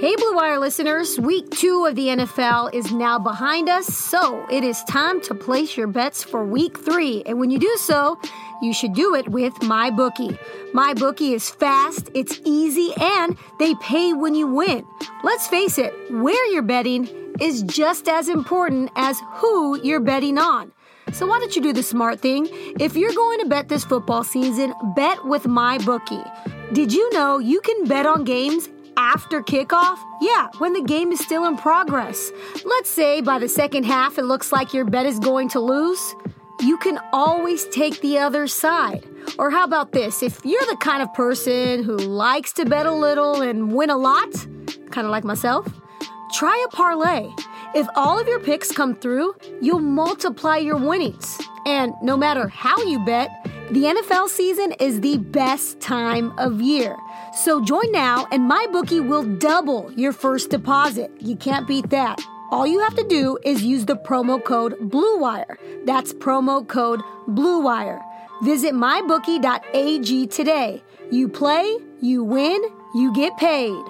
Hey, Blue Wire listeners, week two of the NFL is now behind us, so it is time to place your bets for week three. And when you do so, you should do it with MyBookie. MyBookie is fast, it's easy, and they pay when you win. Let's face it, where you're betting is just as important as who you're betting on. So why don't you do the smart thing? If you're going to bet this football season, bet with MyBookie. Did you know you can bet on games after kickoff? Yeah, when the game is still in progress. Let's say by the second half it looks like your bet is going to lose. You can always take the other side. Or how about this? If you're the kind of person who likes to bet a little and win a lot, kind of like myself, try a parlay. If all of your picks come through, you'll multiply your winnings. And no matter how you bet, the NFL season is the best time of year. So join now, and MyBookie will double your first deposit. You can't beat that. All you have to do is use the promo code BLUEWIRE. That's promo code BLUEWIRE. Visit mybookie.ag today. You play, you win, you get paid.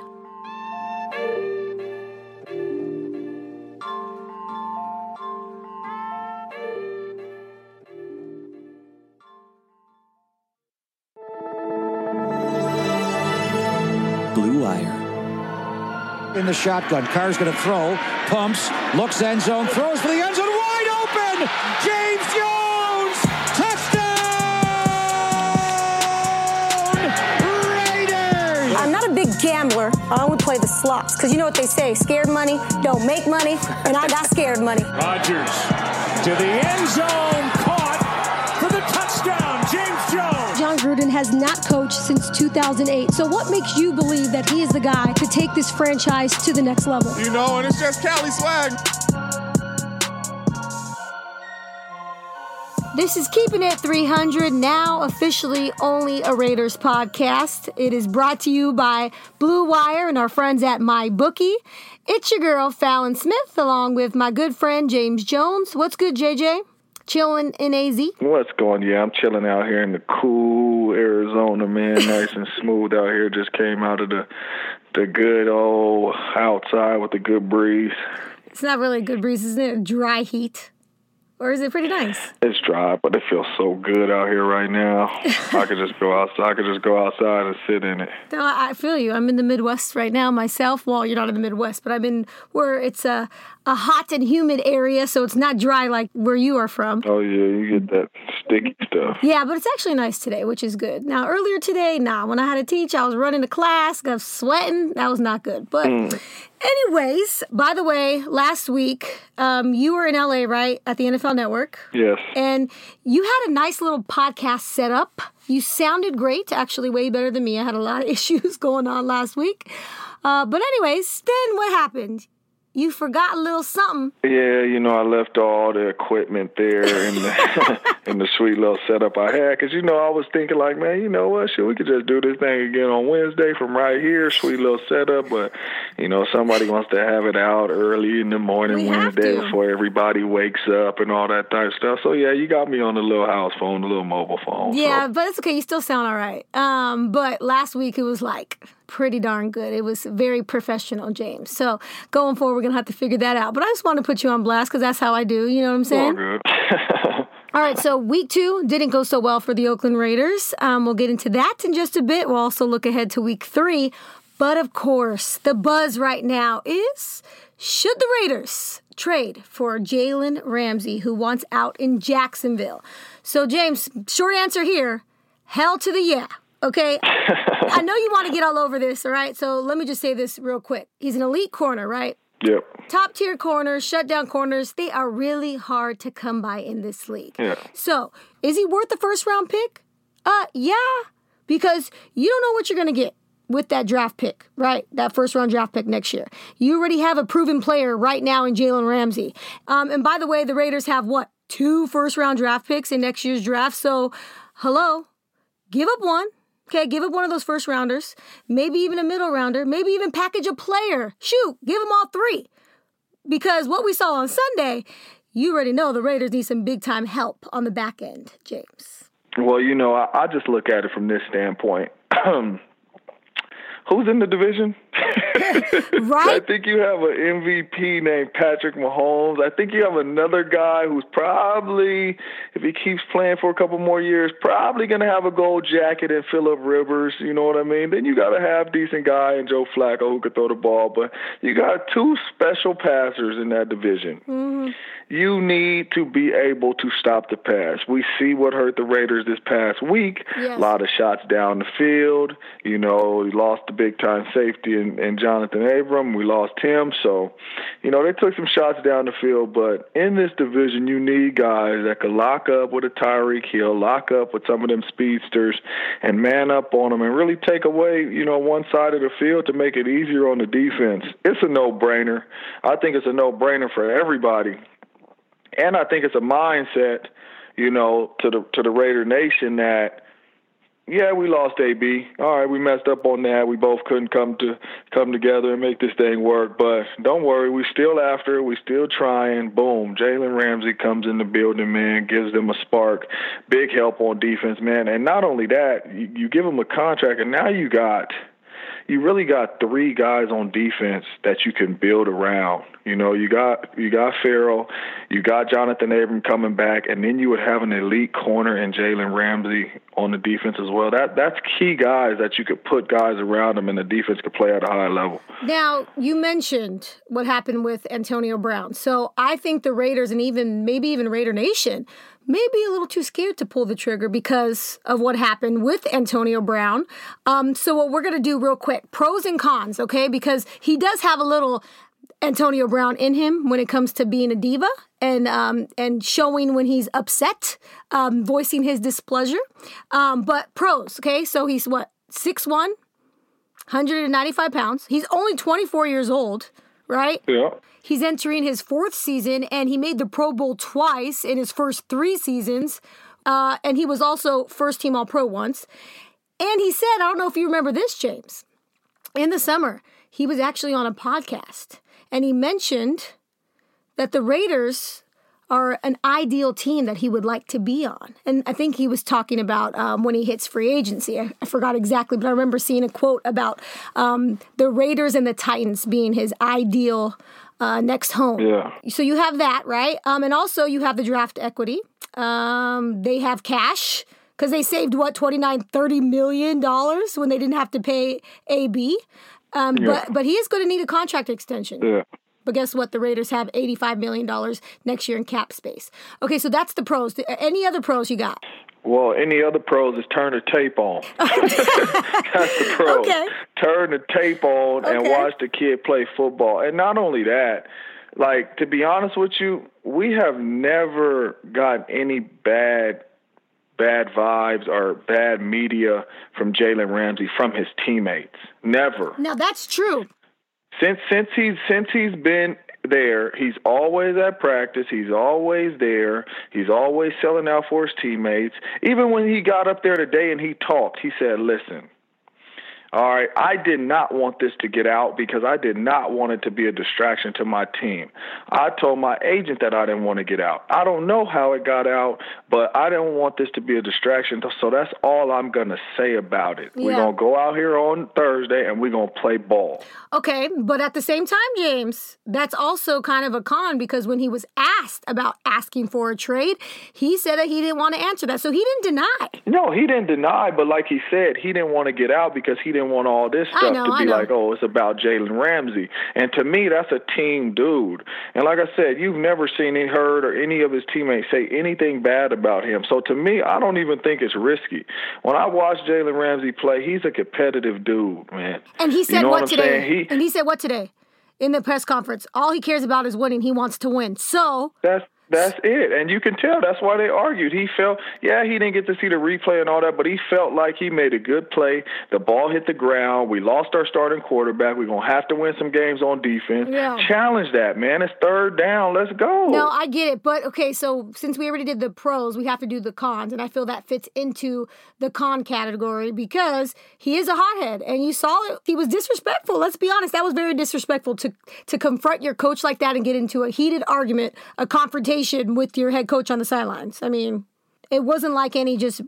In the shotgun. Carr's going to throw, pumps, looks end zone, throws for the end zone, wide open! James Jones! Touchdown! Raiders! I'm not a big gambler. I only play the slots because you know what they say: scared money don't make money, and I got scared money. Rodgers to the end zone, caught John has not coached since 2008. So, what makes you believe that he is the guy to take this franchise to the next level? You know, and it's just Cali swag. This is Keeping It 300, now officially only a Raiders podcast. It is brought to you by Blue Wire and our friends at MyBookie. It's your girl, Fallon Smith, along with my good friend, James Jones. What's good, JJ? Chilling in AZ? What's going? Yeah, I'm chilling out here in the cool Arizona, man. Nice and smooth out here. Just came out of the the good old outside with the good breeze. It's not really a good breeze, isn't it? Dry heat. Or is it pretty nice? It's dry, but it feels so good out here right now. I could just go outside. I could just go outside and sit in it. No, I I feel you. I'm in the Midwest right now myself. Well, you're not in the Midwest, but I'm in where it's a, a hot and humid area, so it's not dry like where you are from. Oh yeah, you get that sticky stuff. Yeah, but it's actually nice today, which is good. Now, earlier today, nah, when I had to teach, I was running to class, got sweating. That was not good. But, anyways, by the way, last week, um, you were in LA, right, at the NFL Network. Yes. And you had a nice little podcast set up. You sounded great, actually, way better than me. I had a lot of issues going on last week. Uh, but, anyways, then what happened? You forgot a little something. Yeah, you know, I left all the equipment there in the in the sweet little setup I had, because you know I was thinking like, man, you know what, shit, we could just do this thing again on Wednesday from right here, sweet little setup. But you know, somebody wants to have it out early in the morning We Wednesday before everybody wakes up and all that type of stuff. So yeah, you got me on the little house phone, the little mobile phone. Yeah, So. but it's okay. You still sound all right. Um, but last week it was like pretty darn good. It was very professional, James. So going forward, we're gonna have to figure that out. But I just want to put you on blast because that's how I do. You know what I'm All saying? good. All right. So week two didn't go so well for the Oakland Raiders. Um, we'll get into that in just a bit. We'll also look ahead to week three. But of course, the buzz right now is should the Raiders trade for Jalen Ramsey, who wants out in Jacksonville? So, James, short answer here hell to the yeah. Okay. I know you want to get all over this, all right? So let me just say this real quick. He's an elite corner, right? Yep. Top tier corners, shutdown corners, they are really hard to come by in this league. Yeah. So, is he worth the first round pick? Uh, yeah, because you don't know what you're going to get with that draft pick, right? That first round draft pick next year. You already have a proven player right now in Jalen Ramsey. Um, and by the way, the Raiders have what? Two first round draft picks in next year's draft. So, hello, give up one. Okay, give up one of those first rounders, maybe even a middle rounder, maybe even package a player. Shoot, give them all three. Because what we saw on Sunday, you already know the Raiders need some big time help on the back end, James. Well, you know, I, I just look at it from this standpoint. Who's in the division? right? I think you have an MVP named Patrick Mahomes. I think you have another guy who's probably, if he keeps playing for a couple more years, probably going to have a gold jacket and Philip Rivers. You know what I mean? Then you got to have decent guy and Joe Flacco who could throw the ball. But you got two special passers in that division. Mm-hmm. You need to be able to stop the pass. We see what hurt the Raiders this past week. Yes. A lot of shots down the field. You know, we lost the big time safety in, in Johnathan Abram. We lost him. So, you know, they took some shots down the field. But in this division, you need guys that could lock up with a Tyreek Hill, lock up with some of them speedsters, and man up on them and really take away, you know, one side of the field to make it easier on the defense. It's a no brainer. I think it's a no brainer for everybody. And I think it's a mindset, you know, to the to the Raider Nation that yeah, we lost AB. All right, we messed up on that. We both couldn't come to come together and make this thing work. But don't worry, we still after. We still trying. Boom, Jalen Ramsey comes in the building, man, gives them a spark. Big help on defense, man. And not only that, you, you give them a contract, and now you got you really got three guys on defense that you can build around. You know, you got you got Ferrell, you got Johnathan Abram coming back, and then you would have an elite corner in Jalen Ramsey on the defense as well. That that's key guys that you could put guys around them, and the defense could play at a high level. Now, you mentioned what happened with Antonio Brown. So I think the Raiders and even maybe even Raider Nation may be a little too scared to pull the trigger because of what happened with Antonio Brown. Um, so what we're gonna do real quick, pros and cons, okay? Because he does have a little Antonio Brown in him when it comes to being a diva and um, and showing when he's upset, um, voicing his displeasure. Um, but pros, okay? So he's what six one, 195 pounds. He's only 24 years old, right? Yeah. He's entering his fourth season, and he made the Pro Bowl twice in his first three seasons. Uh, and he was also first team All Pro once. And he said, I don't know if you remember this, James. In the summer, he was actually on a podcast, and he mentioned that the Raiders are an ideal team that he would like to be on. And I think he was talking about um, when he hits free agency. I, I, forgot exactly, but I remember seeing a quote about um, the Raiders and the Titans being his ideal uh, next home. Yeah. So you have that, right? Um, and also you have the draft equity. Um, they have cash because they saved what 29 30 million dollars when they didn't have to pay AB. Um, Yeah. But but he is going to need a contract extension. Yeah. But guess what? The Raiders have $85 million next year in cap space. Okay, so that's the pros. Any other pros you got? Well, any other pros is turn the tape on. That's the pros. Okay. Turn the tape on and Okay. watch the kid play football. And not only that, like to be honest with you, we have never gotten any bad bad vibes or bad media from Jalen Ramsey from his teammates. Never Now, that's true. Since since he's since he's been there, he's always at practice. He's always there. He's always selling out for his teammates. Even when he got up there today and he talked, he said, "Listen, all right, I did not want this to get out because I did not want it to be a distraction to my team. I told my agent that I didn't want to get out. I don't know how it got out, but I didn't want this to be a distraction. So that's all I'm going to say about it. We're going to go out here on Thursday and we're going to play ball. Okay, but at the same time, James, that's also kind of a con because when he was asked about asking for a trade, he said that he didn't want to answer that. So he didn't deny. No, he didn't deny, but like he said, he didn't want to get out because he didn't want all this stuff know, to be like, oh, it's about Jalen Ramsey. And to me, that's a team dude. And like I said, you've never seen any heard or any of his teammates say anything bad about him. So to me, I don't even think it's risky. When I watch Jalen Ramsey play, he's a competitive dude, man. And he You said know what, what today? He- and he said what today? in the press conference. All he cares about is winning. He wants to win. So that's that's it. And you can tell that's why they argued. He felt, yeah, he didn't get to see the replay and all that, but he felt like he made a good play. The ball hit the ground. We lost our starting quarterback. We're going to have to win some games on defense. Yeah. Challenge that, man. It's third down. Let's go. No, I get it. But okay, so since we already did the pros, we have to do the cons. And I feel that fits into the con category because he is a hothead. And you saw it. He was disrespectful. Let's be honest. That was very disrespectful to, to confront your coach like that and get into a heated argument, a confrontation with your head coach on the sidelines. I mean, it wasn't like any just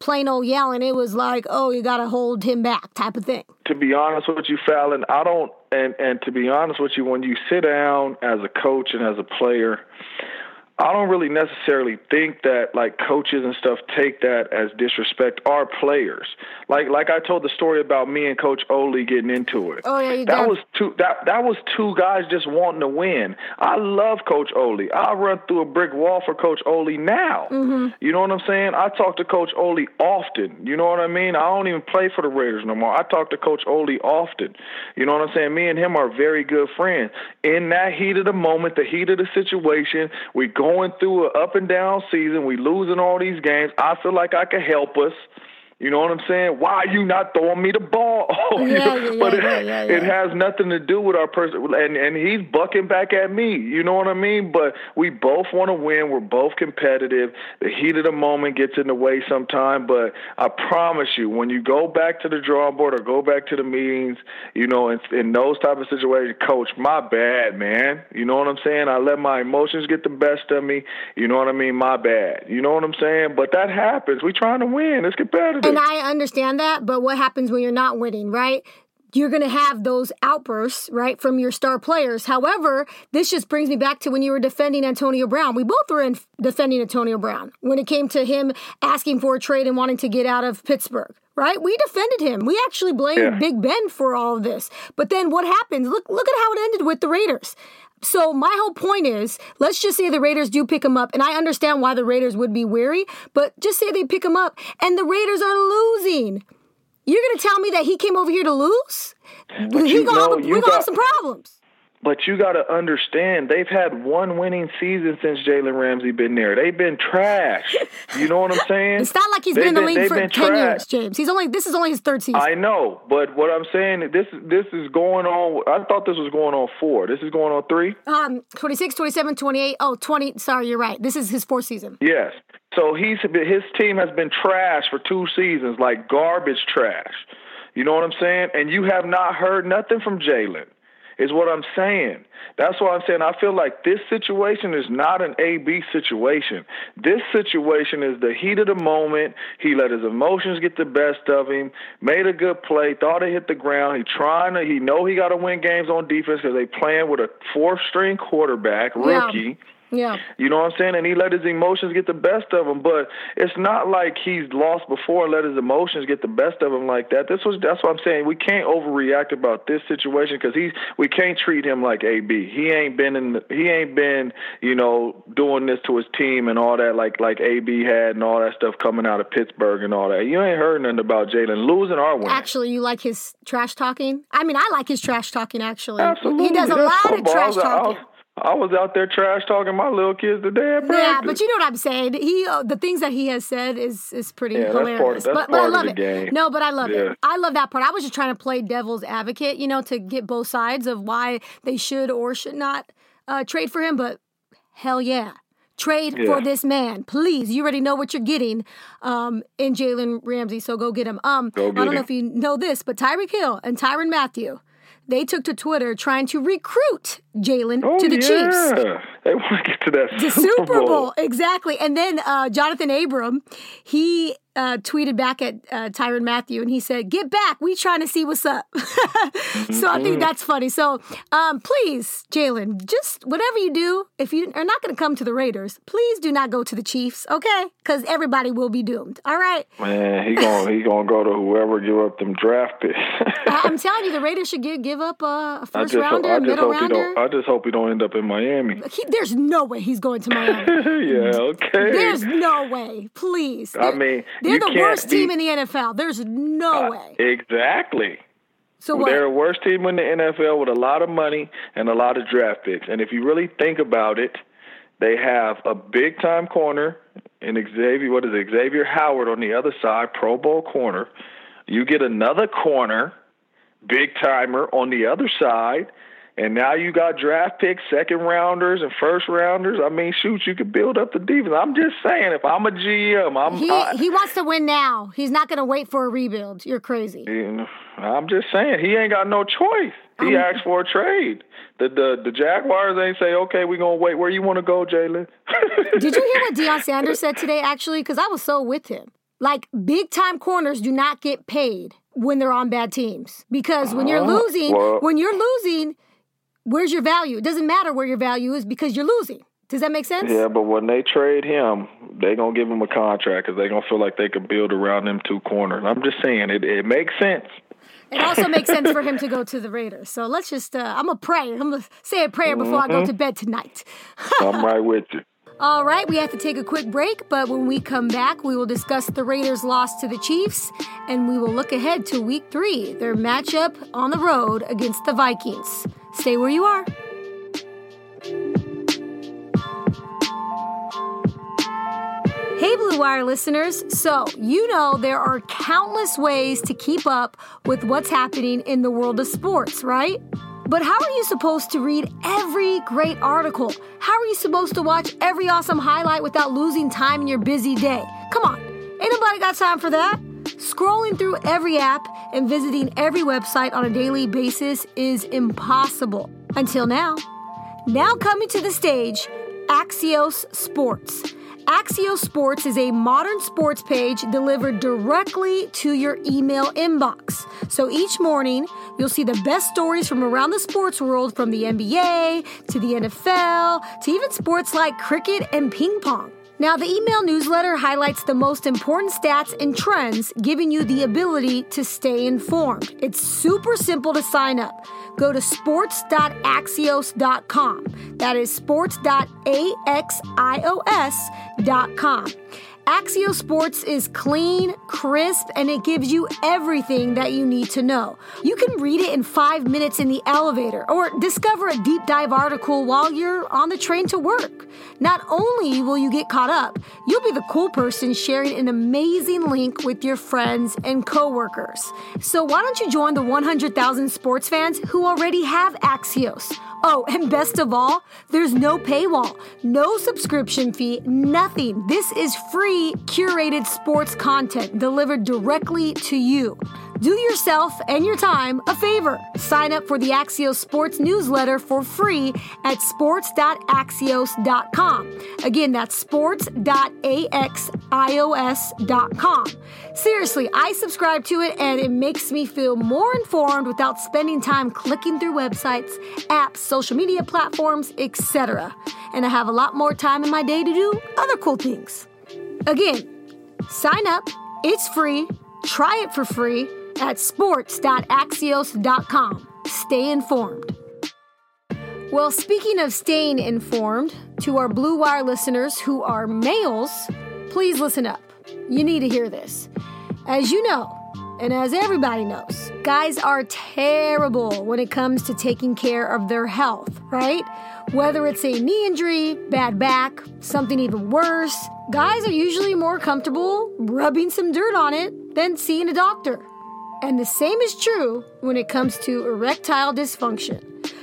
plain old yelling. It was like, oh, you got to hold him back type of thing. To be honest with you, Fallon, I don't, and, and to be honest with you, when you sit down as a coach and as a player, I don't really necessarily think that like coaches and stuff take that as disrespect our players. Like like I told the story about me and Coach Ole getting into it. Oh yeah, you that was two that that was two guys just wanting to win. I love Coach Ole. I run through a brick wall for Coach Ole now. Mm-hmm. You know what I'm saying? I talk to Coach Ole often. You know what I mean? I don't even play for the Raiders no more. I talk to Coach Ole often. You know what I'm saying? Me and him are very good friends. In that heat of the moment, the heat of the situation, we go going through an up and down season. We losing all these games. I feel like I can help us. You know what I'm saying? Why are you not throwing me the ball? Oh, yeah, yeah, but it, yeah, yeah, it has nothing to do with our person. And and he's bucking back at me. You know what I mean? But we both want to win. We're both competitive. The heat of the moment gets in the way sometime. But I promise you, when you go back to the drawing board or go back to the meetings, you know, in, in those type of situations, coach, my bad, man. You know what I'm saying? I let my emotions get the best of me. You know what I mean? My bad. You know what I'm saying? But that happens. We're trying to win. It's competitive. And I understand that, but what happens when you're not winning, right? You're going to have those outbursts, right, from your star players. However, this just brings me back to when you were defending Antonio Brown. We both were in defending Antonio Brown when it came to him asking for a trade and wanting to get out of Pittsburgh right? We defended him. We actually blamed Yeah. Big Ben for all of this. But then what happens? Look, look at how it ended with the Raiders. So my whole point is, let's just say the Raiders do pick him up, and I understand why the Raiders would be weary, but just say they pick him up and the Raiders are losing. You're gonna tell me that he came over here to lose? he you gonna, know, have, you we gonna have some problems. But you got to understand, they've had one winning season since Jalen Ramsey been there. They've been trash. You know what I'm saying? It's not like he's been in the league for ten trash. years, James. He's only this is only his third season. I know, but what I'm saying, this this is going on. I thought this was going on four. This is going on three. um 26, 27, 28. Oh, 20. Sorry, you're right. This is his fourth season. Yes. So he's his team has been trash for two seasons, like garbage trash. You know what I'm saying? And you have not heard nothing from Jalen. Is what I'm saying. That's why I'm saying I feel like this situation is not an A B situation. This situation is the heat of the moment. He let his emotions get the best of him. Made a good play. Thought it hit the ground. He trying to. He know he got to win games on defense because they playing with a fourth string quarterback rookie. Yeah. You know what I'm saying? And he let his emotions get the best of him. But it's not like he's lost before and let his emotions get the best of him like that. This was that's what I'm saying. We can't overreact about this situation because he's we can't treat him like AB. He ain't been in the, he ain't been you know doing this to his team and all that like like AB had and all that stuff coming out of Pittsburgh and all that. You ain't heard nothing about Jalen losing or winning. Actually, you like his trash talking? I mean, I like his trash talking, actually. Absolutely, He does a That's lot of football. Trash talking. I was out there trash talking my little kids today at practice. Yeah, but you know what I'm saying. He uh, the things that he has said is is pretty Yeah, that's part- hilarious. that's but, but I of love the it. game. No, but I love Yeah. it. I love that part. I was just trying to play devil's advocate, you know, to get both sides of why they should or should not uh, trade for him. But hell yeah. Trade for this man, please. You already know what you're getting um, in Jalen Ramsey, so go get him. Um, Go I don't know if you know this, but Tyreek Hill and Tyrann Mathieu, they took to Twitter trying to recruit Jalen Oh, to the yeah. Chiefs. They want to get to that The Super Bowl, exactly. And then uh, Johnathan Abram, he uh, tweeted back at uh, Tyrann Mathieu and he said, "Get back, we trying to see what's up." so I think that's funny. So um, please, Jalen, just whatever you do, if you are not going to come to the Raiders, please do not go to the Chiefs, okay? Because everybody will be doomed. All right. Man, he gonna he gonna go to whoever give up them draft picks. I- I'm telling you, the Raiders should give give up a first hope, rounder, middle rounder. I just hope he don't end up in Miami. He, there's no way he's going to Miami. yeah, okay. There's no way. Please. I They're- mean, they're the worst team in the NFL. There's no Uh, way. Exactly. So what? They're a worse team in the NFL with a lot of money and a lot of draft picks. And if you really think about it, they have a big time corner in Xavier. What is it? Xavier Howard on the other side, Pro Bowl corner. You get another corner, big timer on the other side. And now you got draft picks, second rounders, and first rounders. I mean, shoot, you could build up the defense. I'm just saying, if I'm a GM, I'm he, I, he wants to win now. He's not going to wait for a rebuild. You're crazy. I'm just saying, he ain't got no choice. He Um, asked for a trade. The the the Jaguars ain't say, okay, we're gonna wait. Where you want to go, Jalen? Did you hear what Deion Sanders said today, actually? Because I was so with him. Like, big time corners do not get paid when they're on bad teams. Because when you're Oh, losing, well- when you're losing, where's your value? It doesn't matter where your value is because you're losing. Does that make sense? Yeah, but when they trade him, they gonna give him a contract because they gonna feel like they could build around them two corners. I'm just saying, it it makes sense. It also makes sense for him to go to the Raiders. So let's just, uh, I'm going to pray. I'm going to say a prayer before I go to bed tonight. I'm right with you. All right, we have to take a quick break, but when we come back, we will discuss the Raiders' loss to the Chiefs and we will look ahead to week three, their matchup on the road against the Vikings. Stay where you are. Hey, Blue Wire listeners. So, you know there are countless ways to keep up with what's happening in the world of sports, right? But how are you supposed to read every great article? How are you supposed to watch every awesome highlight without losing time in your busy day? Come on, ain't nobody got time for that. Scrolling through every app and visiting every website on a daily basis is impossible. Until now. Now coming to the stage, Axios Sports. Axios Sports is a modern sports page delivered directly to your email inbox. So each morning, you'll see the best stories from around the sports world from the NBA to the NFL to even sports like cricket and ping pong. Now, the email newsletter highlights the most important stats and trends, giving you the ability to stay informed. It's super simple to sign up. Go to sports.axios.com. That is sports.axios.com. Axios Sports is clean, crisp, and it gives you everything that you need to know. You can read it in five minutes in the elevator or discover a deep dive article while you're on the train to work. Not only will you get caught up, you'll be the cool person sharing an amazing link with your friends and coworkers. So why don't you join the 100,000 sports fans who already have Axios? Oh, and best of all, there's no paywall, no subscription fee, nothing. This is free, curated sports content delivered directly to you. Do yourself and your time a favor. Sign up for the Axios Sports newsletter for free at sports.axios.com. Again, that's sports.axios.com. Seriously, I subscribe to it and it makes me feel more informed without spending time clicking through websites, apps, social media platforms, etc. And I have a lot more time in my day to do other cool things. Again, sign up. It's free. Try it for free at sports.axios.com. Stay informed. Well, speaking of staying informed, to our Blue Wire listeners who are males, please listen up. You need to hear this. As you know, and as everybody knows, guys are terrible when it comes to taking care of their health, right? Whether it's a knee injury, bad back, something even worse, guys are usually more comfortable rubbing some dirt on it than seeing a doctor. And the same is true when it comes to erectile dysfunction.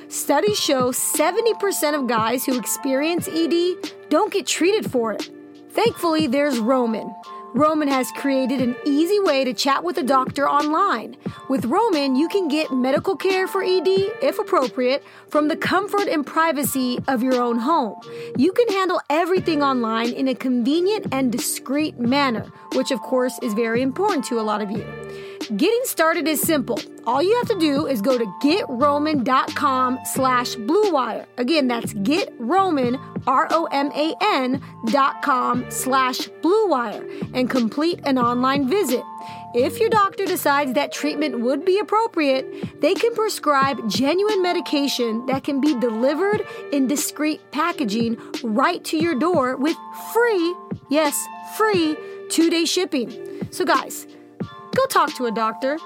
Studies show 70% of guys who experience ED don't get treated for it. Thankfully, there's Roman. Roman has created an easy way to chat with a doctor online. With Roman, you can get medical care for ED, if appropriate, from the comfort and privacy of your own home. You can handle everything online in a convenient and discreet manner, which of course is very important to a lot of you. Getting started is simple. All you have to do is go to getroman.com slash bluewire. Again, that's getroman, R-O-M-A-N dot com slash bluewire and complete an online visit. If your doctor decides that treatment would be appropriate, they can prescribe genuine medication that can be delivered in discreet packaging right to your door with free, yes, free two day shipping. So, guys, go talk to a doctor.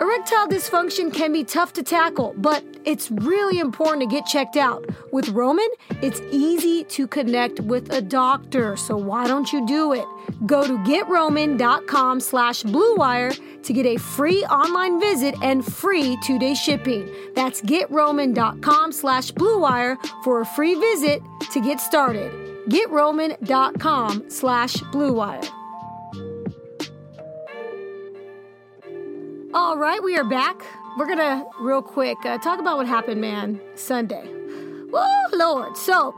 Erectile dysfunction can be tough to tackle, but it's really important to get checked out. With Roman, it's easy to connect with a doctor, so why don't you do it? Go to getroman.com slash bluewire to get a free online visit and free two-day shipping. That's getroman.com slash bluewire for a free visit to get started. getroman.com slash bluewire. All right, we are back. We're gonna real quick uh, talk about what happened, man, Sunday. Whoa, Lord! So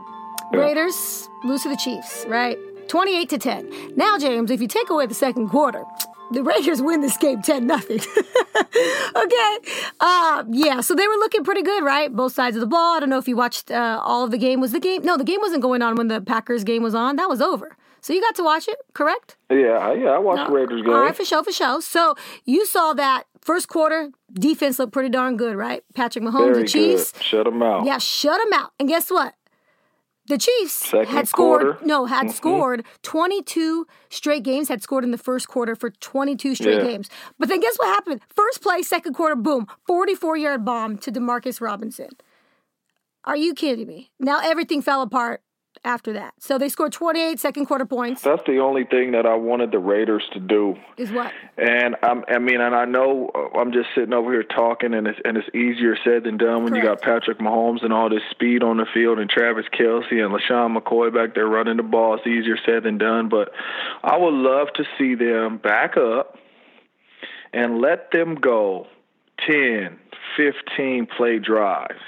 Raiders lose to the Chiefs, right? Twenty-eight to ten. Now, James, if you take away the second quarter, the Raiders win this game 10 nothing. okay. Uh, yeah, so they were looking pretty good, right? Both sides of the ball. I don't know if you watched uh, all of the game. Was the game? No, the game wasn't going on when the Packers game was on. That was over. So you got to watch it, correct? Yeah, yeah, I watched the Raiders game. All right, for sure, for sure. So you saw that first quarter defense looked pretty darn good, right? Patrick Mahomes, Very the Chiefs. Good. Shut them out. Yeah, shut them out. And guess what? The Chiefs Second had scored quarter. no had Mhm. scored 22 straight games had scored in the first quarter for 22 straight Yeah. games. But then guess what happened? First play, second quarter, boom, 44-yard bomb to DeMarcus Robinson. Are you kidding me? Now everything fell apart after that. So they scored 28 second quarter points. That's the only thing that I wanted the Raiders to do. Is what? And I'm, I mean, and I know uh, I'm just sitting over here talking, and it's and it's easier said than done when you got Patrick Mahomes and all this speed on the field, and Travis Kelce and LeSean McCoy back there running the ball. It's easier said than done, but I would love to see them back up and let them go 10, 15 play drives.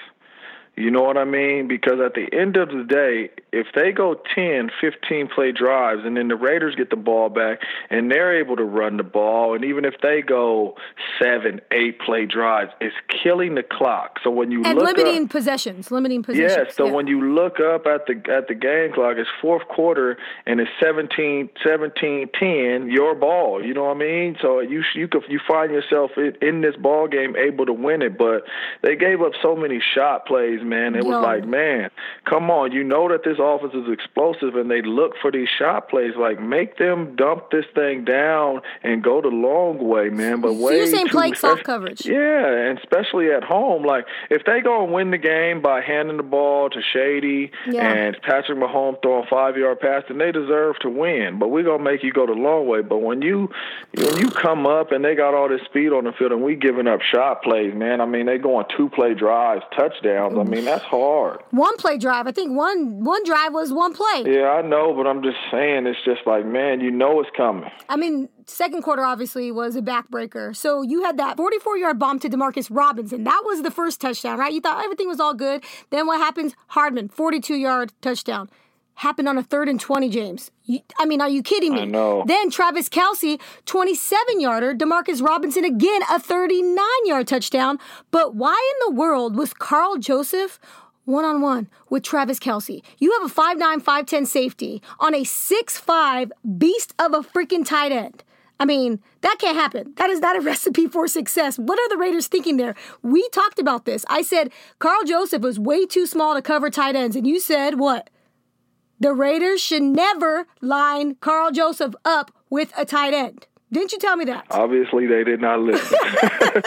You know what I mean? Because at the end of the day, if they go 10, 15 play drives and then the Raiders get the ball back and they're able to run the ball, and even if they go seven, eight play drives, it's killing the clock. So when you And look limiting up, possessions, limiting possessions. Yes, so yeah. when you look up at the at the game clock, it's fourth quarter and it's 17 17 10 your ball, you know what I mean? So you you could you find yourself in, in this ball game able to win it, but they gave up so many shot plays, man. It Yo. was like, man, come on, you know that this offense is explosive and they look for these shot plays like make them dump this thing down and go the long way, man, but So way you're saying too- play soft coverage. yeah, and especially at home, like if they go and win the game by handing the ball to Shady Yeah. and Patrick Mahomes throwing five yard pass, then they deserve to win. But we're gonna make you go the long way. But when you when you come up and they got all this speed on the field and we giving up shot plays, man, I mean they going two play drives, touchdowns. I mean that's hard. one play drive. I think one one drive was one play. Yeah, I know, but I'm just saying it's just like, man, you know it's coming. I mean, second quarter obviously was a backbreaker. So you had that 44 yard bomb to Demarcus Robinson. That was the first touchdown, right? You thought everything was all good. Then what happens? Hardman, 42 yard touchdown. Happened on a third and 20, James. You, I mean, are you kidding me? I know. Then Travis Kelce, 27 yarder. Demarcus Robinson again, a 39 yard touchdown. But why in the world was Karl Joseph one on one with Travis Kelce? You have a 5'9, 5'10 safety on a 6'5 beast of a freaking tight end. I mean, that can't happen. That is not a recipe for success. What are the Raiders thinking there? We talked about this. I said Karl Joseph was way too small to cover tight ends, and you said what? The Raiders should never line Karl Joseph up with a tight end. Didn't you tell me that? Obviously, they did not listen.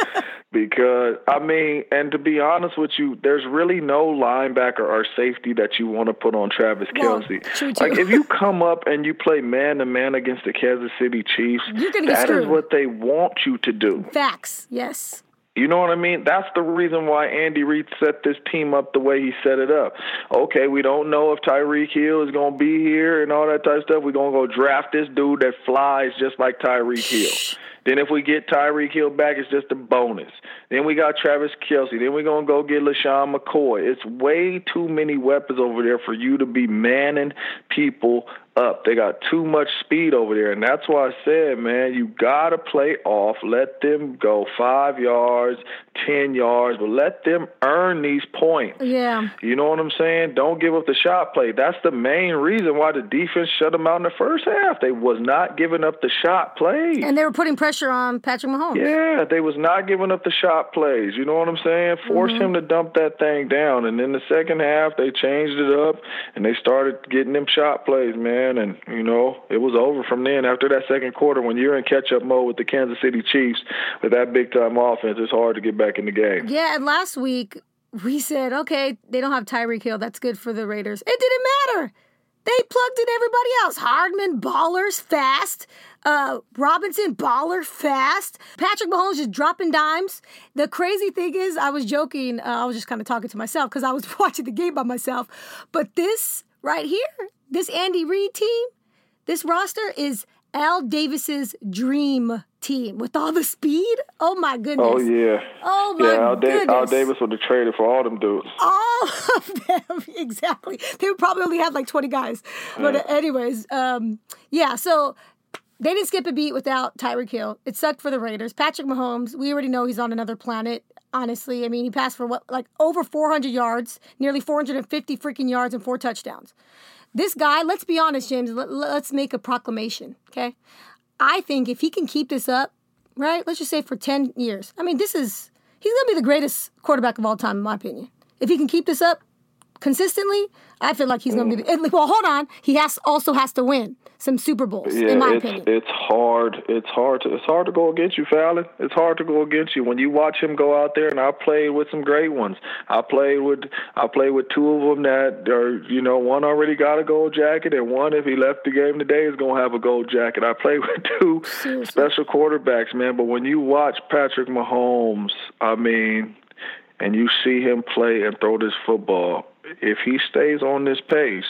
because, I mean, and to be honest with you, there's really no linebacker or safety that you want to put on Travis Kelce. Like, if you come up and you play man to man against the Kansas City Chiefs, You're gonna get that is what they want you to do. Facts, yes. You know what I mean? That's the reason why Andy Reid set this team up the way he set it up. Okay, we don't know if Tyreek Hill is going to be here and all that type of stuff. We're going to go draft this dude that flies just like Tyreek Hill. Then if we get Tyreek Hill back, it's just a bonus. Then we got Travis Kelce. Then we're going to go get LeSean McCoy. It's way too many weapons over there for you to be manning people up. They got too much speed over there. And that's why I said, man, you got to play off. Let them go five yards, 10 yards, but let them earn these points. Yeah. You know what I'm saying? Don't give up the shot play. That's the main reason why the defense shut them out in the first half. They was not giving up the shot play. And they were putting pressure on Patrick Mahomes. Yeah, they was not giving up the shot plays. You know what I'm saying? Force Mm-hmm. him to dump that thing down. And in the second half, they changed it up, and and they started getting them shot plays, man. And you know, it was over from then. After that second quarter, when you're in catch-up mode with the Kansas City Chiefs with that big-time offense, it's hard to get back in the game. Yeah, and last week we said, okay, they don't have Tyreek Hill. That's good for the Raiders. It didn't matter. They plugged in everybody else. Hardman, ballers, fast. Uh, Robinson, baller, fast. Patrick Mahomes just dropping dimes. The crazy thing is, I was joking. Uh, I was just kind of talking to myself because I was watching the game by myself. But this right here, this Andy Reid team, this roster is Al Davis's dream team with all the speed. Oh my goodness! Oh yeah. Oh my yeah, Al, goodness! Al Davis would have traded for all them dudes. All of them, exactly. They would probably only have like twenty guys. But uh, anyways, um, yeah. So they didn't skip a beat without Tyreek Hill. It sucked for the Raiders. Patrick Mahomes, we already know he's on another planet. Honestly, I mean, he passed for what, like over 400 yards, nearly 450 freaking yards, and four touchdowns. This guy, let's be honest, James, let, let's make a proclamation, okay? I think if he can keep this up, right, let's just say for 10 years, I mean, this is, he's going to be the greatest quarterback of all time, in my opinion. If he can keep this up consistently, I feel like he's going to be. The, well, hold on. He has also has to win some Super Bowls. Yeah, in my it's, opinion, it's hard. It's hard to it's hard to go against you, Fallon. It's hard to go against you when you watch him go out there. And I played with some great ones. I played with I played with two of them that are you know one already got a gold jacket, and one if he left the game today is gonna have a gold jacket. I played with two Seriously. special quarterbacks, man. But when you watch Patrick Mahomes, I mean, and you see him play and throw this football, if he stays on this pace,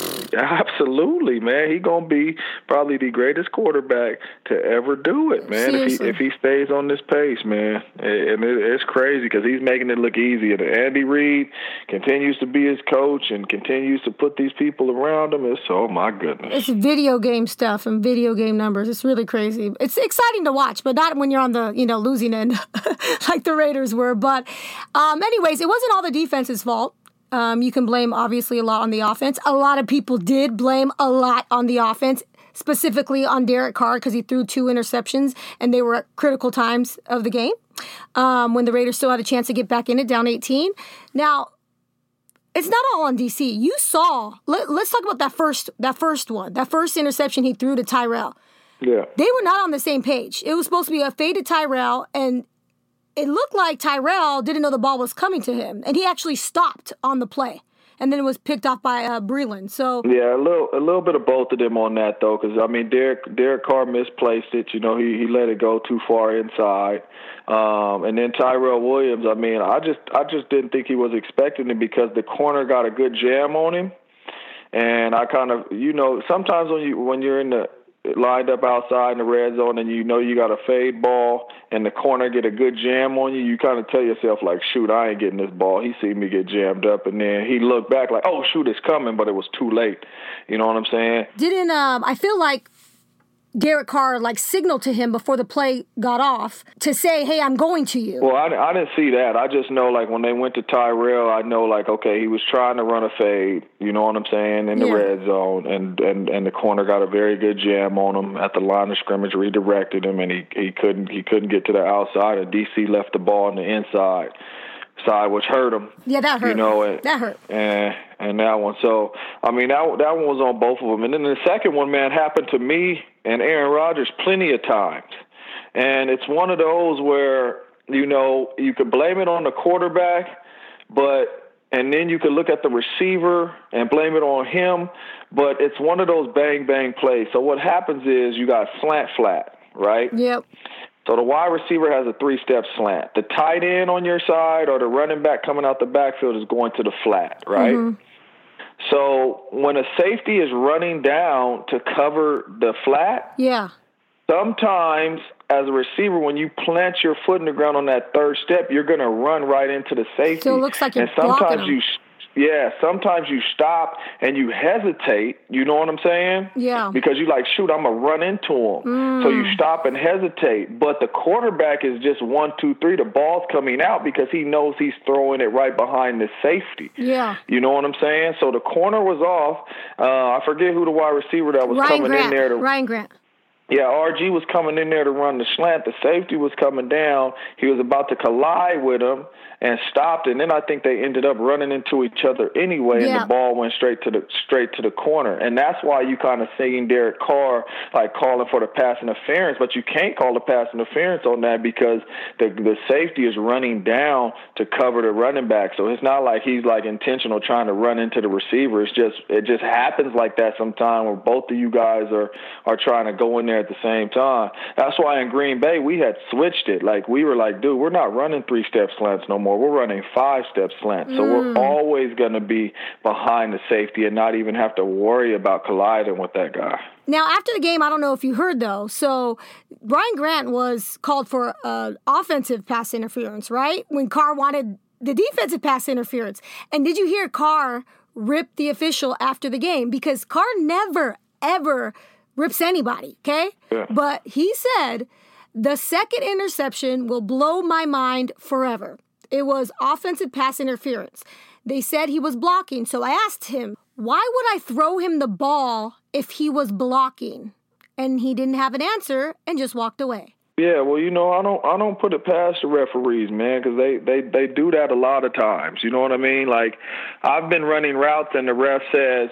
absolutely, man, he gonna be probably the greatest quarterback to ever do it, man. If he if he stays on this pace, man, and it, it's crazy because he's making it look easy. And Andy Reid continues to be his coach and continues to put these people around him. It's oh my goodness. it's video game stuff and video game numbers. It's really crazy. It's exciting to watch, but not when you're on the you know losing end like the Raiders were. But um, anyways, it wasn't all the defense's fault. Um, you can blame obviously a lot on the offense. A lot of people did blame a lot on the offense, specifically on Derek Carr because he threw two interceptions and they were at critical times of the game um, when the Raiders still had a chance to get back in it, down 18. Now, it's not all on DC. You saw. Let, us talk about that first that first one, that first interception he threw to Tyrell. Yeah. They were not on the same page. It was supposed to be a fade to Tyrell, and it looked like Tyrell didn't know the ball was coming to him, and he actually stopped on the play, and then it was picked off by uh, Breeland. So Yeah, a little a little bit of both of them on that though, because I mean Derek Derek Carr misplaced it. You know, he he let it go too far inside, um, and then Tyrell Williams. I mean, I just I just didn't think he was expecting it because the corner got a good jam on him, and I kind of you know sometimes when you when you're in the lined up outside in the red zone and you know you got a fade ball and the corner get a good jam on you, you kind of tell yourself like, shoot, I ain't getting this ball. He see me get jammed up and then he looked back like, oh shoot, it's coming, but it was too late. You know what I'm saying? didn't um, I feel like Derek Carr like signaled to him before the play got off to say, "Hey, I'm going to you." Well, I, I didn't see that. I just know like when they went to Tyrell, I know like okay, he was trying to run a fade. You know what I'm saying in the Yeah. red zone, and and and the corner got a very good jam on him at the line of scrimmage, redirected him, and he he couldn't he couldn't get to the outside, and DC left the ball on the inside side, which hurt him. yeah, that hurt. You know it. that hurt. And and that one. So I mean that that one was on both of them. And then the second one, man, happened to me and Aaron Rodgers plenty of times. And it's one of those where you know you could blame it on the quarterback, but and then you could look at the receiver and blame it on him. But it's one of those bang bang plays. So what happens is you got slant flat, right? Yep. So the wide receiver has a three step slant. The tight end on your side or the running back coming out the backfield is going to the flat, right? Mm-hmm. So when a safety is running down to cover the flat, Yeah. sometimes as a receiver, when you plant your foot in the ground on that third step, you're going to run right into the safety. So it looks like you're and sometimes blocking 'em. you, yeah, sometimes you stop and you hesitate. You know what I'm saying? Yeah. Because you like, shoot, I'm gonna run into him. So you stop and hesitate. But the quarterback is just one, two, three. The ball's coming out because he knows he's throwing it right behind the safety. Yeah. You know what I'm saying? So the corner was off. Uh, I forget who the wide receiver that was Ryan coming Grant. in there to Ryan Grant. Yeah, RG was coming in there to run the slant. The safety was coming down. He was about to collide with him and stopped. And then I think they ended up running into each other anyway, Yeah. and the ball went straight to the straight to the corner. And that's why you kind of seeing Derek Carr like calling for the pass interference, but you can't call the pass interference on that because the the safety is running down to cover the running back. So it's not like he's like intentional trying to run into the receiver. It's just it just happens like that sometime where both of you guys are are trying to go in there at the same time. That's why in Green Bay we had switched it. Like we were like, dude, we're not running three step slants no more. We're running five step slants. So we're always going to be behind the safety and not even have to worry about colliding with that guy. Now, after the game, I don't know if you heard though. So, Ryan Grant was called for uh, offensive pass interference, right? When Carr wanted the defensive pass interference. And did you hear Carr rip the official after the game? Because Carr never, ever rips anybody, okay? Yeah. But he said, the second interception will blow my mind forever. It was offensive pass interference. They said he was blocking, so I asked him, why would I throw him the ball if he was blocking? And he didn't have an answer and just walked away. Yeah, well, you know, I don't, I don't put it past the referees, man, because they, they, they do that a lot of times. You know what I mean? Like, I've been running routes and the ref says,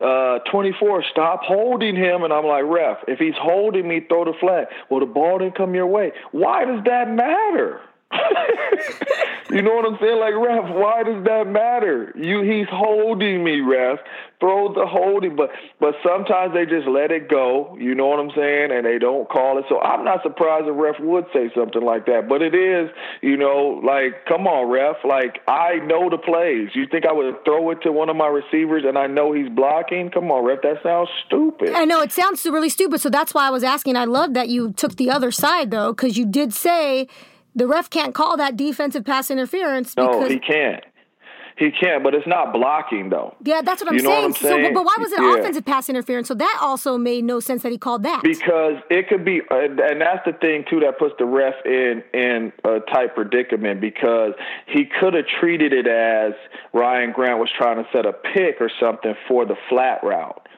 uh, 24, stop holding him, and I'm like, ref, if he's holding me, throw the flag. Well, the ball didn't come your way. Why does that matter? You know what I'm saying? Like, ref, why does that matter? You, he's holding me, ref. Throw the holding, but but sometimes they just let it go. You know what I'm saying? And they don't call it. So I'm not surprised the ref would say something like that. But it is, you know, like, come on, ref. Like, I know the plays. You think I would throw it to one of my receivers and I know he's blocking? Come on, ref. That sounds stupid. I know it sounds really stupid, so that's why I was asking. I love that you took the other side though, because you did say the ref can't call that defensive pass interference. No, he can't. He can't, but it's not blocking though. Yeah, that's what I'm saying. what I'm saying? So, but why was it Yeah. offensive pass interference? So that also made no sense that he called that. Because it could be, and that's the thing too that puts the ref in in a tight predicament because he could have treated it as Ryan Grant was trying to set a pick or something for the flat route.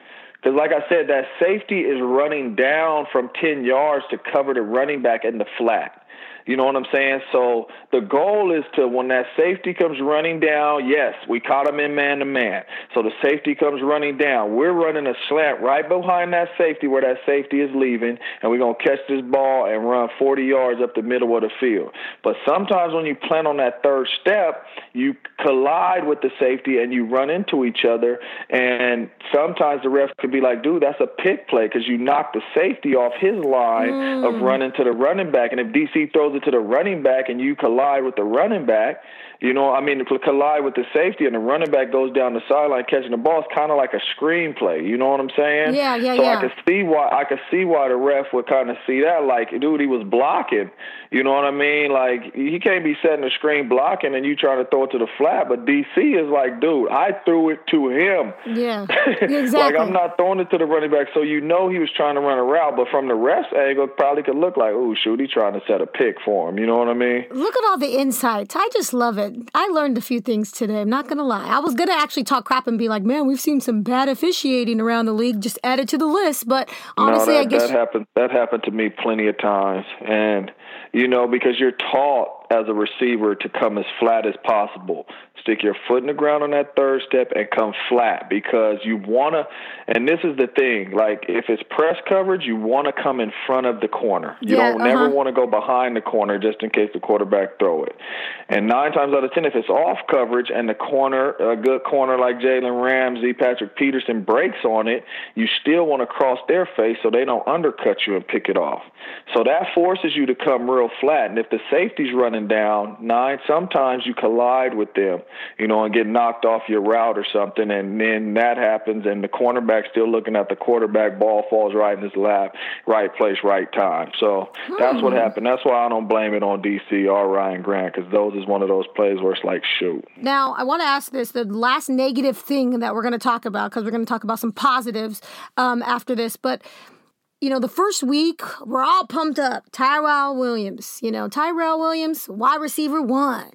Because, like I said, that safety is running down from 10 yards to cover the running back in the flat. You know what I'm saying? So the goal is to, when that safety comes running down, yes, we caught him in man to man. So the safety comes running down. We're running a slant right behind that safety where that safety is leaving, and we're going to catch this ball and run 40 yards up the middle of the field. But sometimes when you plan on that third step, you collide with the safety and you run into each other. And sometimes the ref could be like, dude, that's a pick play because you knocked the safety off his line of mm. running to the running back. And if DC throws it to the running back and you collide with the running back, you know, I mean, to collide with the safety and the running back goes down the sideline catching the ball, it's kind of like a screenplay. You know what I'm saying? Yeah, yeah, so yeah. I could see why I could see why the ref would kind of see that. Like, dude, he was blocking. You know what I mean? Like, he can't be setting the screen blocking and you trying to throw it to the flat. But DC is like, dude, I threw it to him. Yeah, exactly. like. I'm not throwing it to the running back, so you know he was trying to run a route, but from the ref's angle, it probably could look like, oh shoot, he's trying to set a pick for him. You know what I mean? Look at all the insights. I just love it. I learned a few things today. I'm not going to lie. I was going to actually talk crap and be like, man, we've seen some bad officiating around the league. Just add it to the list. But honestly, no, I guess. that happened. That happened to me plenty of times, and you know because you're taught as a receiver to come as flat as possible. Stick your foot in the ground on that third step and come flat because you want to. And this is the thing: like if it's press coverage, you want to come in front of the corner. You Yeah, don't never uh-huh. want to go behind the corner just in case the quarterback throw it. And nine times out of ten, if it's off coverage and the corner, a good corner like Jalen Ramsey, Patrick Peterson breaks on it, you still want to cross their face so they don't undercut you and pick it off. So that forces you to come real flat. And if the safety's running down, nine sometimes you collide with them, you know, and get knocked off your route or something, and then that happens, and the cornerback's still looking at the quarterback, ball falls right in his lap, right place, right time. So that's what happened. That's why I don't blame it on DC or Ryan Grant because those is one of those plays where it's like, shoot. Now, I want to ask this the last negative thing that we're going to talk about, because we're going to talk about some positives um, after this. But, you know, the first week, we're all pumped up. Tyrell Williams, you know, Tyrell Williams, wide receiver one.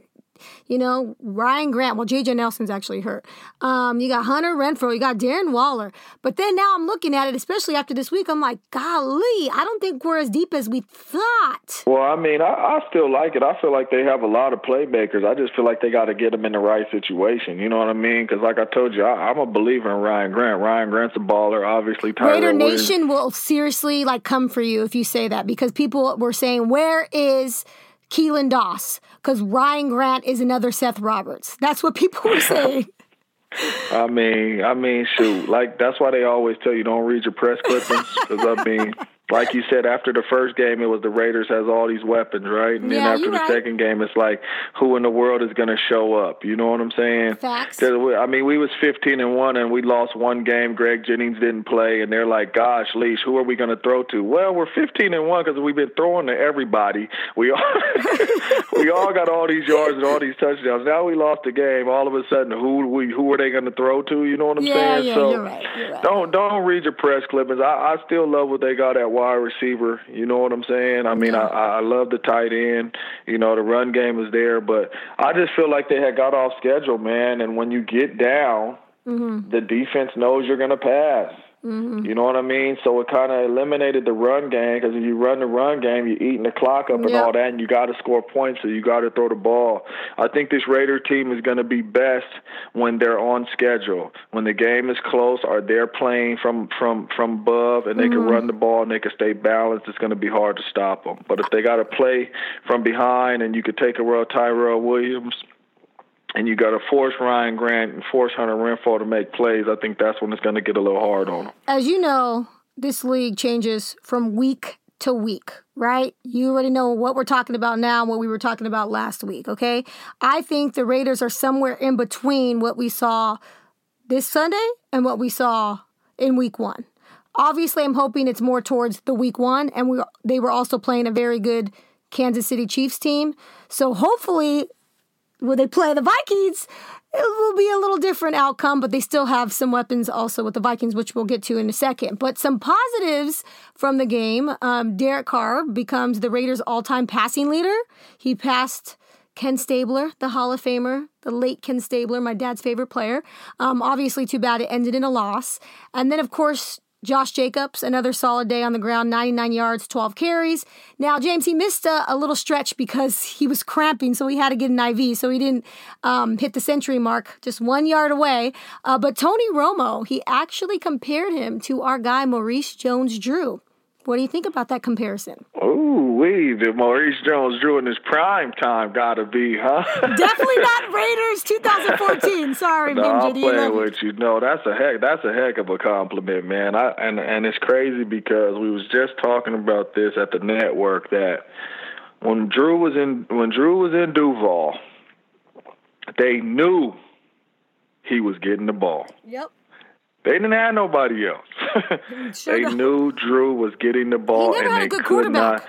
You know, Ryan Grant. Well, JJ Nelson's actually hurt. Um, you got Hunter Renfrow. You got Darren Waller. But then now I'm looking at it, especially after this week. I'm like, golly, I don't think we're as deep as we thought. Well, I mean, I, I still like it. I feel like they have a lot of playmakers. I just feel like they got to get them in the right situation. You know what I mean? Because, like I told you, I, I'm a believer in Ryan Grant. Ryan Grant's a baller. Obviously, Tyler Raider Williams. Nation will seriously like come for you if you say that because people were saying, "Where is Keelan Doss?" Because Ryan Grant is another Seth Roberts. That's what people were saying. I mean, I mean, shoot, like that's why they always tell you don't read your press clippings because I mean, like you said, after the first game, it was the Raiders has all these weapons, right? And Yeah, then after the right. second game, it's like, who in the world is going to show up? You know what I'm saying? Facts. I mean, we was 15 and one, and we lost one game. Greg Jennings didn't play, and they're like, "Gosh, Leash, who are we going to throw to?" Well, we're 15 and one because we've been throwing to everybody. We all we all got all these yards and all these touchdowns. Now we lost the game. All of a sudden, who we who are they going to throw to? You know what I'm Yeah, saying? yeah, so you're right, you're right. don't don't read your press clippings. I, I still love what they got at wide receiver. You know what I'm saying? I mean, I, I love the tight end. You know, the run game is there, but I just feel like they had got off schedule, man. And when you get down, Mm-hmm. the defense knows you're going to pass. Mm-hmm. You know what I mean? So it kind of eliminated the run game because if you run the run game, you're eating the clock up and Yeah. all that, and you got to score points, so you got to throw the ball. I think this Raider team is going to be best when they're on schedule, when the game is close, or they're playing from from from above, and they can mm-hmm. run the ball and they can stay balanced. It's going to be hard to stop them. But if they got to play from behind, and you could take a row Tyrell Williams and you got to force Ryan Grant and force Hunter Renfrow to make plays, I think that's when it's going to get a little hard on them. As you know, this league changes from week to week, right? You already know what we're talking about now and what we were talking about last week, okay? I think the Raiders are somewhere in between what we saw this Sunday and what we saw in week one. Obviously, I'm hoping it's more towards the week one, and we they were also playing a very good Kansas City Chiefs team. So hopefully, when they play the Vikings, it will be a little different outcome, but they still have some weapons also with the Vikings, which we'll get to in a second. But some positives from the game um, Derek Carr becomes the Raiders' all time passing leader. He passed. Ken Stabler, the Hall of Famer, the late Ken Stabler, my dad's favorite player. Um, obviously, too bad it ended in a loss. And then, of course, Josh Jacobs, another solid day on the ground, 99 yards, 12 carries. Now, James, he missed a, a little stretch because he was cramping, so he had to get an IV, so he didn't um, hit the century mark, just one yard away. Uh, but Tony Romo, he actually compared him to our guy, Maurice Jones Drew. What do you think about that comparison? Oh, we the Maurice Jones-Drew in his prime time got to be, huh? Definitely not Raiders 2014. Sorry, No, I'm Benji. playing with you. No, that's a heck. That's a heck of a compliment, man. I and and it's crazy because we was just talking about this at the network that when Drew was in when Drew was in Duval, they knew he was getting the ball. Yep. They didn't have nobody else. Sure they don't. knew Drew was getting the ball, and they could not.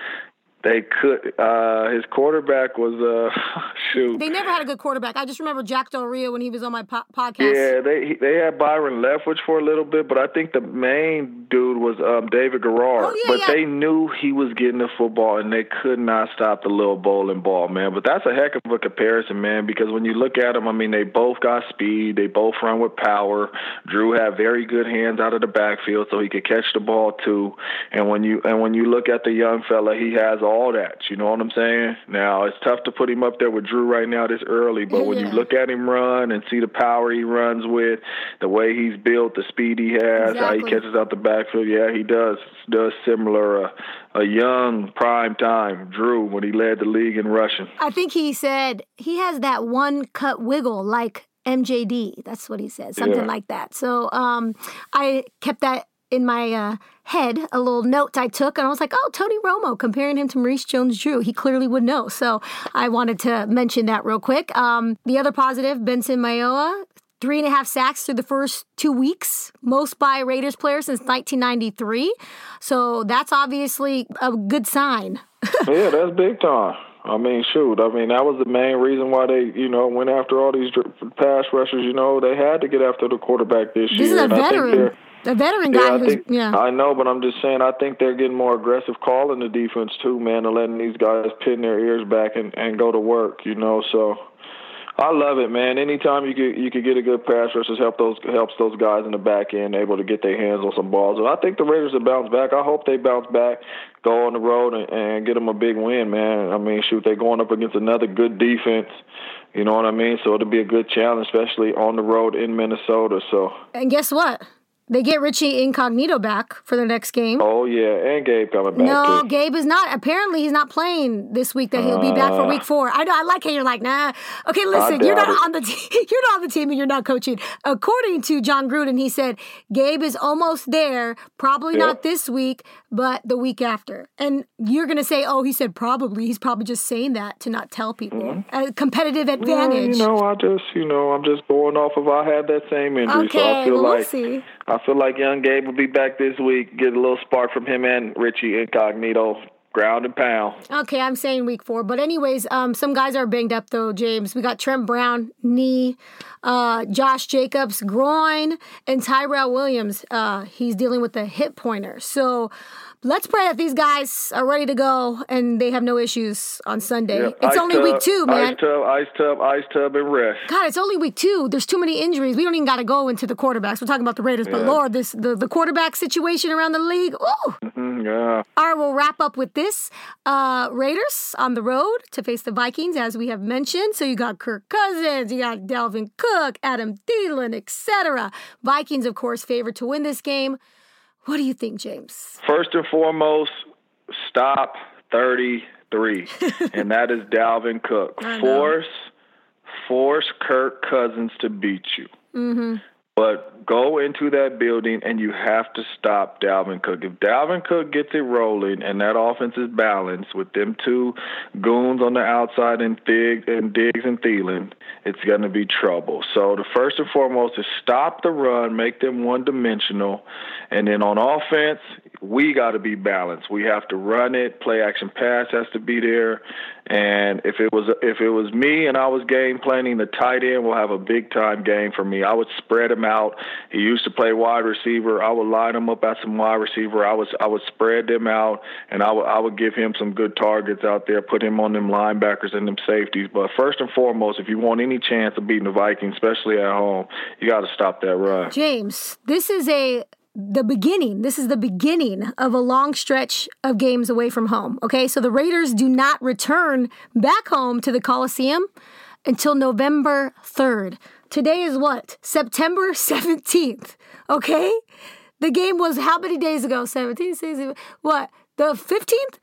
They could. Uh, his quarterback was uh, shoot. They never had a good quarterback. I just remember Jack Del Rio when he was on my po- podcast. Yeah, they they had Byron Leftwich for a little bit, but I think the main dude was um, David Garrard. Oh, yeah, but yeah. they knew he was getting the football, and they could not stop the little bowling ball, man. But that's a heck of a comparison, man, because when you look at them, I mean, they both got speed, they both run with power. Drew had very good hands out of the backfield, so he could catch the ball too. And when you and when you look at the young fella, he has all that. You know what I'm saying? Now it's tough to put him up there with Drew right now this early, but when you look at him run and see the power he runs with, the way he's built, the speed he has, how he catches out the backfield, yeah, he does does similar uh, a young prime time Drew when he led the league in rushing. I think he said he has that one cut wiggle like MJD. That's what he said, something Yeah. like that. So um, I kept that in my uh, head, a little note I took, and I was like, oh, Tony Romo, comparing him to Maurice Jones Drew. He clearly would know. So I wanted to mention that real quick. Um, the other positive, Benson Mayowa. Three and a half sacks through the first two weeks, most by Raiders players since 1993. So that's obviously a good sign. yeah, that's big time. I mean, shoot. I mean, that was the main reason why they, you know, went after all these pass rushers. You know, they had to get after the quarterback this, This year. This is a and I think veteran, a veteran guy Yeah, I think yeah. I know, but I'm just saying. I think they're getting more aggressive calling the defense too, man, and letting these guys pin their ears back and and go to work. You know, so I love it, man. Anytime you could you could get a good pass rush, just help those helps those guys in the back end able to get their hands on some balls. And I think the Raiders will bounce back. I hope they bounce back, go on the road and, and get them a big win, man. I mean, shoot, they're going up against another good defense. You know what I mean? So it'll be a good challenge, especially on the road in Minnesota. So. And guess what? They get Richie Incognito back for the next game. Oh yeah, and Gabe coming back. No, too. Gabe is not. Apparently, he's not playing this week. That he'll be back for week four. I know. I like how you're like, nah. Okay, listen, you're not it. on the team. You're not on the team, and you're not coaching. According to Jon Gruden, he said Gabe is almost there. Probably not this week, but the week after. And you're gonna say, oh, he said probably. He's probably just saying that to not tell people. A competitive advantage. Mm-hmm. you know, I just, you know, I'm just going off of I had that same injury, so I Okay, feel well, we'll like see. I feel like young Gabe will be back this week. Get a little spark from him and Richie Incognito, ground and pound. Okay, I'm saying week four. But anyways, um, some guys are banged up though, James. We got Trent Brown, knee, uh, Josh Jacobs, groin, and Tyrell Williams. Uh, he's dealing with a hip pointer. So let's pray that these guys are ready to go and they have no issues on Sunday. Yeah, It's only tub, week two, man. Ice tub, ice tub, ice tub, and rest. God, it's only week two. There's too many injuries. We don't even got to go into the quarterbacks. We're talking about the Raiders, but Lord, this the, the quarterback situation around the league. Ooh. Mm, yeah. All right, we'll wrap up with this. Uh, Raiders on the road to face the Vikings, as we have mentioned. So you got Kirk Cousins, you got Dalvin Cook, Adam Thielen, etc. Vikings, of course, favored to win this game. What do you think, James? First and foremost, stop 33, and that is Dalvin Cook. Force, force Kirk Cousins to beat you. Mm-hmm. But go into that building and you have to stop Dalvin Cook. If Dalvin Cook gets it rolling and that offense is balanced with them two goons on the outside and Dig and Diggs and Thielen, it's going to be trouble. So the first and foremost is stop the run, make them one dimensional, and then on offense, we got to be balanced. We have to run it. Play action pass has to be there. And if it was if it was me and I was game planning, the tight end will have a big time game for me. I would spread him out. He used to play wide receiver. I would line him up as some wide receiver. I was I would spread them out, and I would I would give him some good targets out there. Put him on them linebackers and them safeties. But first and foremost, if you want any chance of beating the Vikings, especially at home, you got to stop that run. James, this is a the beginning. This is the beginning of a long stretch of games away from home. Okay, so the Raiders do not return back home to the Coliseum until November 3rd. Today is what? September 17th. Okay? The game was how many days ago? 17, 16, what? The 15th?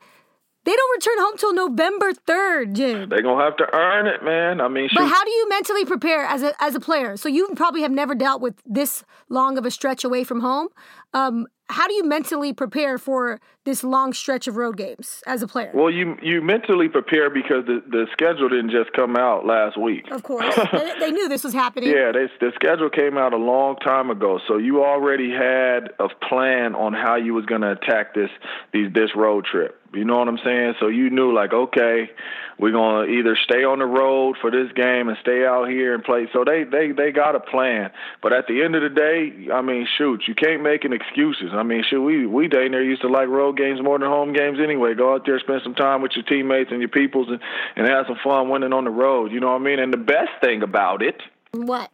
They don't return home till November 3rd, James. They're gonna have to earn it, man. I mean, But how do you mentally prepare as a as a player? So you probably have never dealt with this long of a stretch away from home. Um, how do you mentally prepare for this long stretch of road games as a player? Well, you you mentally prepare because the the schedule didn't just come out last week. of course, they, they knew this was happening. Yeah, they, the schedule came out a long time ago, so you already had a plan on how you was going to attack this these this road trip. You know what I'm saying? So you knew like, okay, we're to either stay on the road for this game and stay out here and play. So they they they got a plan. But at the end of the day, I mean, shoot, you can't make an excuses. I mean, shoot, we we dang near used to like road games more than home games anyway. Go out there, spend some time with your teammates and your peoples, and and have some fun winning on the road. You know what I mean? And the best thing about it What?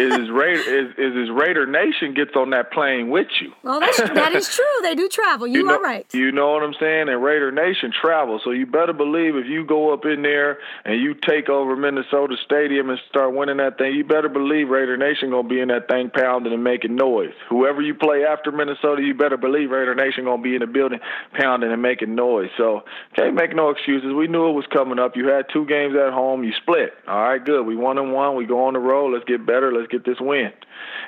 Is Raider is, is is Raider Nation gets on that plane with you. Well, that's that is true. They do travel. You, know, are right. You know what I'm saying? And Raider Nation travels, so you better believe if you go up in there and you take over Minnesota Stadium and start winning that thing, you better believe Raider Nation gonna be in that thing pounding and making noise. Whoever you play after Minnesota, you better believe Raider Nation gonna be in the building pounding and making noise. So can't make no excuses. We knew it was coming up. You had two games at home. You split. All right, good. We won and one. We go on the road. Let's get better. Let's get this win.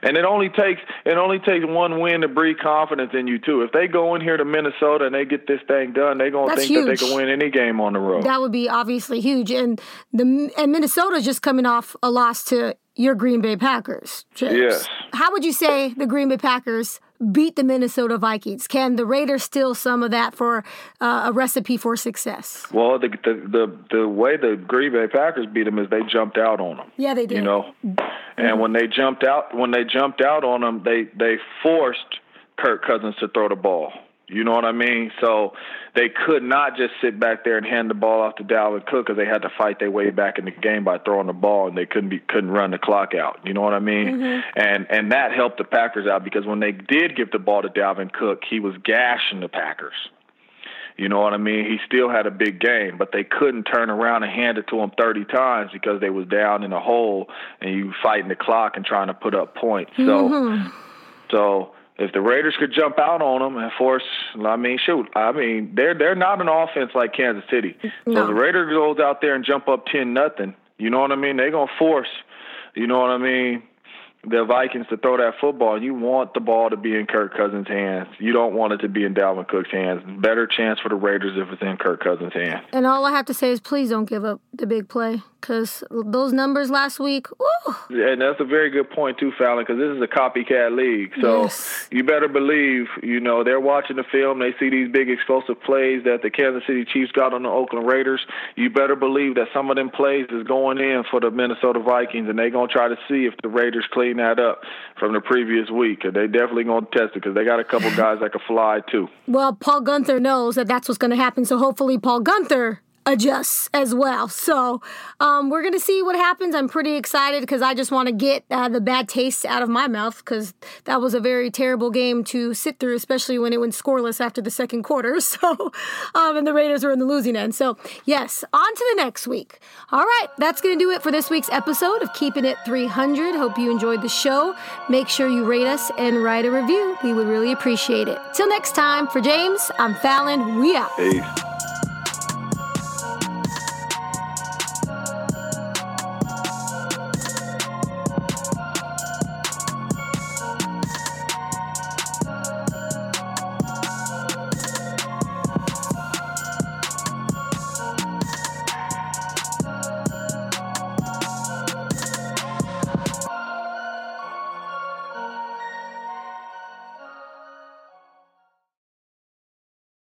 And it only takes it only takes one win to breed confidence in you too. If they go in here to Minnesota and they get this thing done, they're gonna That's think that they can win any game on the road. That would be obviously huge. And the and Minnesota's just coming off a loss to your Green Bay Packers. James. Yes. How would you say the Green Bay Packers beat the Minnesota Vikings? Can the Raiders steal some of that for uh, a recipe for success? well, the, the the the way the Green Bay Packers beat them is they jumped out on them. Yeah, they did. You know, and when they jumped out when they jumped out on them, they they forced Kirk Cousins to throw the ball. You know what I mean? So they could not just sit back there and hand the ball off to Dalvin Cook because they had to fight their way back in the game by throwing the ball, and they couldn't be couldn't run the clock out. You know what I mean? Mm-hmm. And and that helped the Packers out because when they did give the ball to Dalvin Cook, he was gashing the Packers. You know what I mean? He still had a big game, but they couldn't turn around and hand it to him 30 times because they was down in a hole and you fighting the clock and trying to put up points. So, mm-hmm. so if the Raiders could jump out on them and force, I mean, shoot, I mean, they're they're not an offense like Kansas City. No. So if the Raiders goes out there and jump up 10 nothing, you know what I mean? They're gonna force, you know what I mean? the Vikings to throw that football. You want the ball to be in Kirk Cousins' hands. You don't want it to be in Dalvin Cook's hands. Better chance for the Raiders if it's in Kirk Cousins' hands. And all I have to say is please don't give up the big play because those numbers last week. Woo. And that's a very good point too, Fallon, because this is a copycat league. So yes. you better believe, you know, they're watching the film. They see these big explosive plays that the Kansas City Chiefs got on the Oakland Raiders. You better believe that some of them plays is going in for the Minnesota Vikings, and they're gonna try to see if the Raiders clean that up from the previous week. And they definitely gonna test it because they got a couple guys that can fly too. Well, Paul Guenther knows that that's what's going to happen. So hopefully, Paul Guenther adjusts as well. So um, we're going to see what happens. I'm pretty excited because I just want to get uh, the bad taste out of my mouth because that was a very terrible game to sit through, especially when it went scoreless after the second quarter. So, um, and the Raiders were in the losing end. So, yes, on to the next week. All right, that's going to do it for this week's episode of Keeping It 300. Hope you enjoyed the show. Make sure you rate us and write a review. We would really appreciate it. Till next time, for James, I'm Fallon. We out. Peace.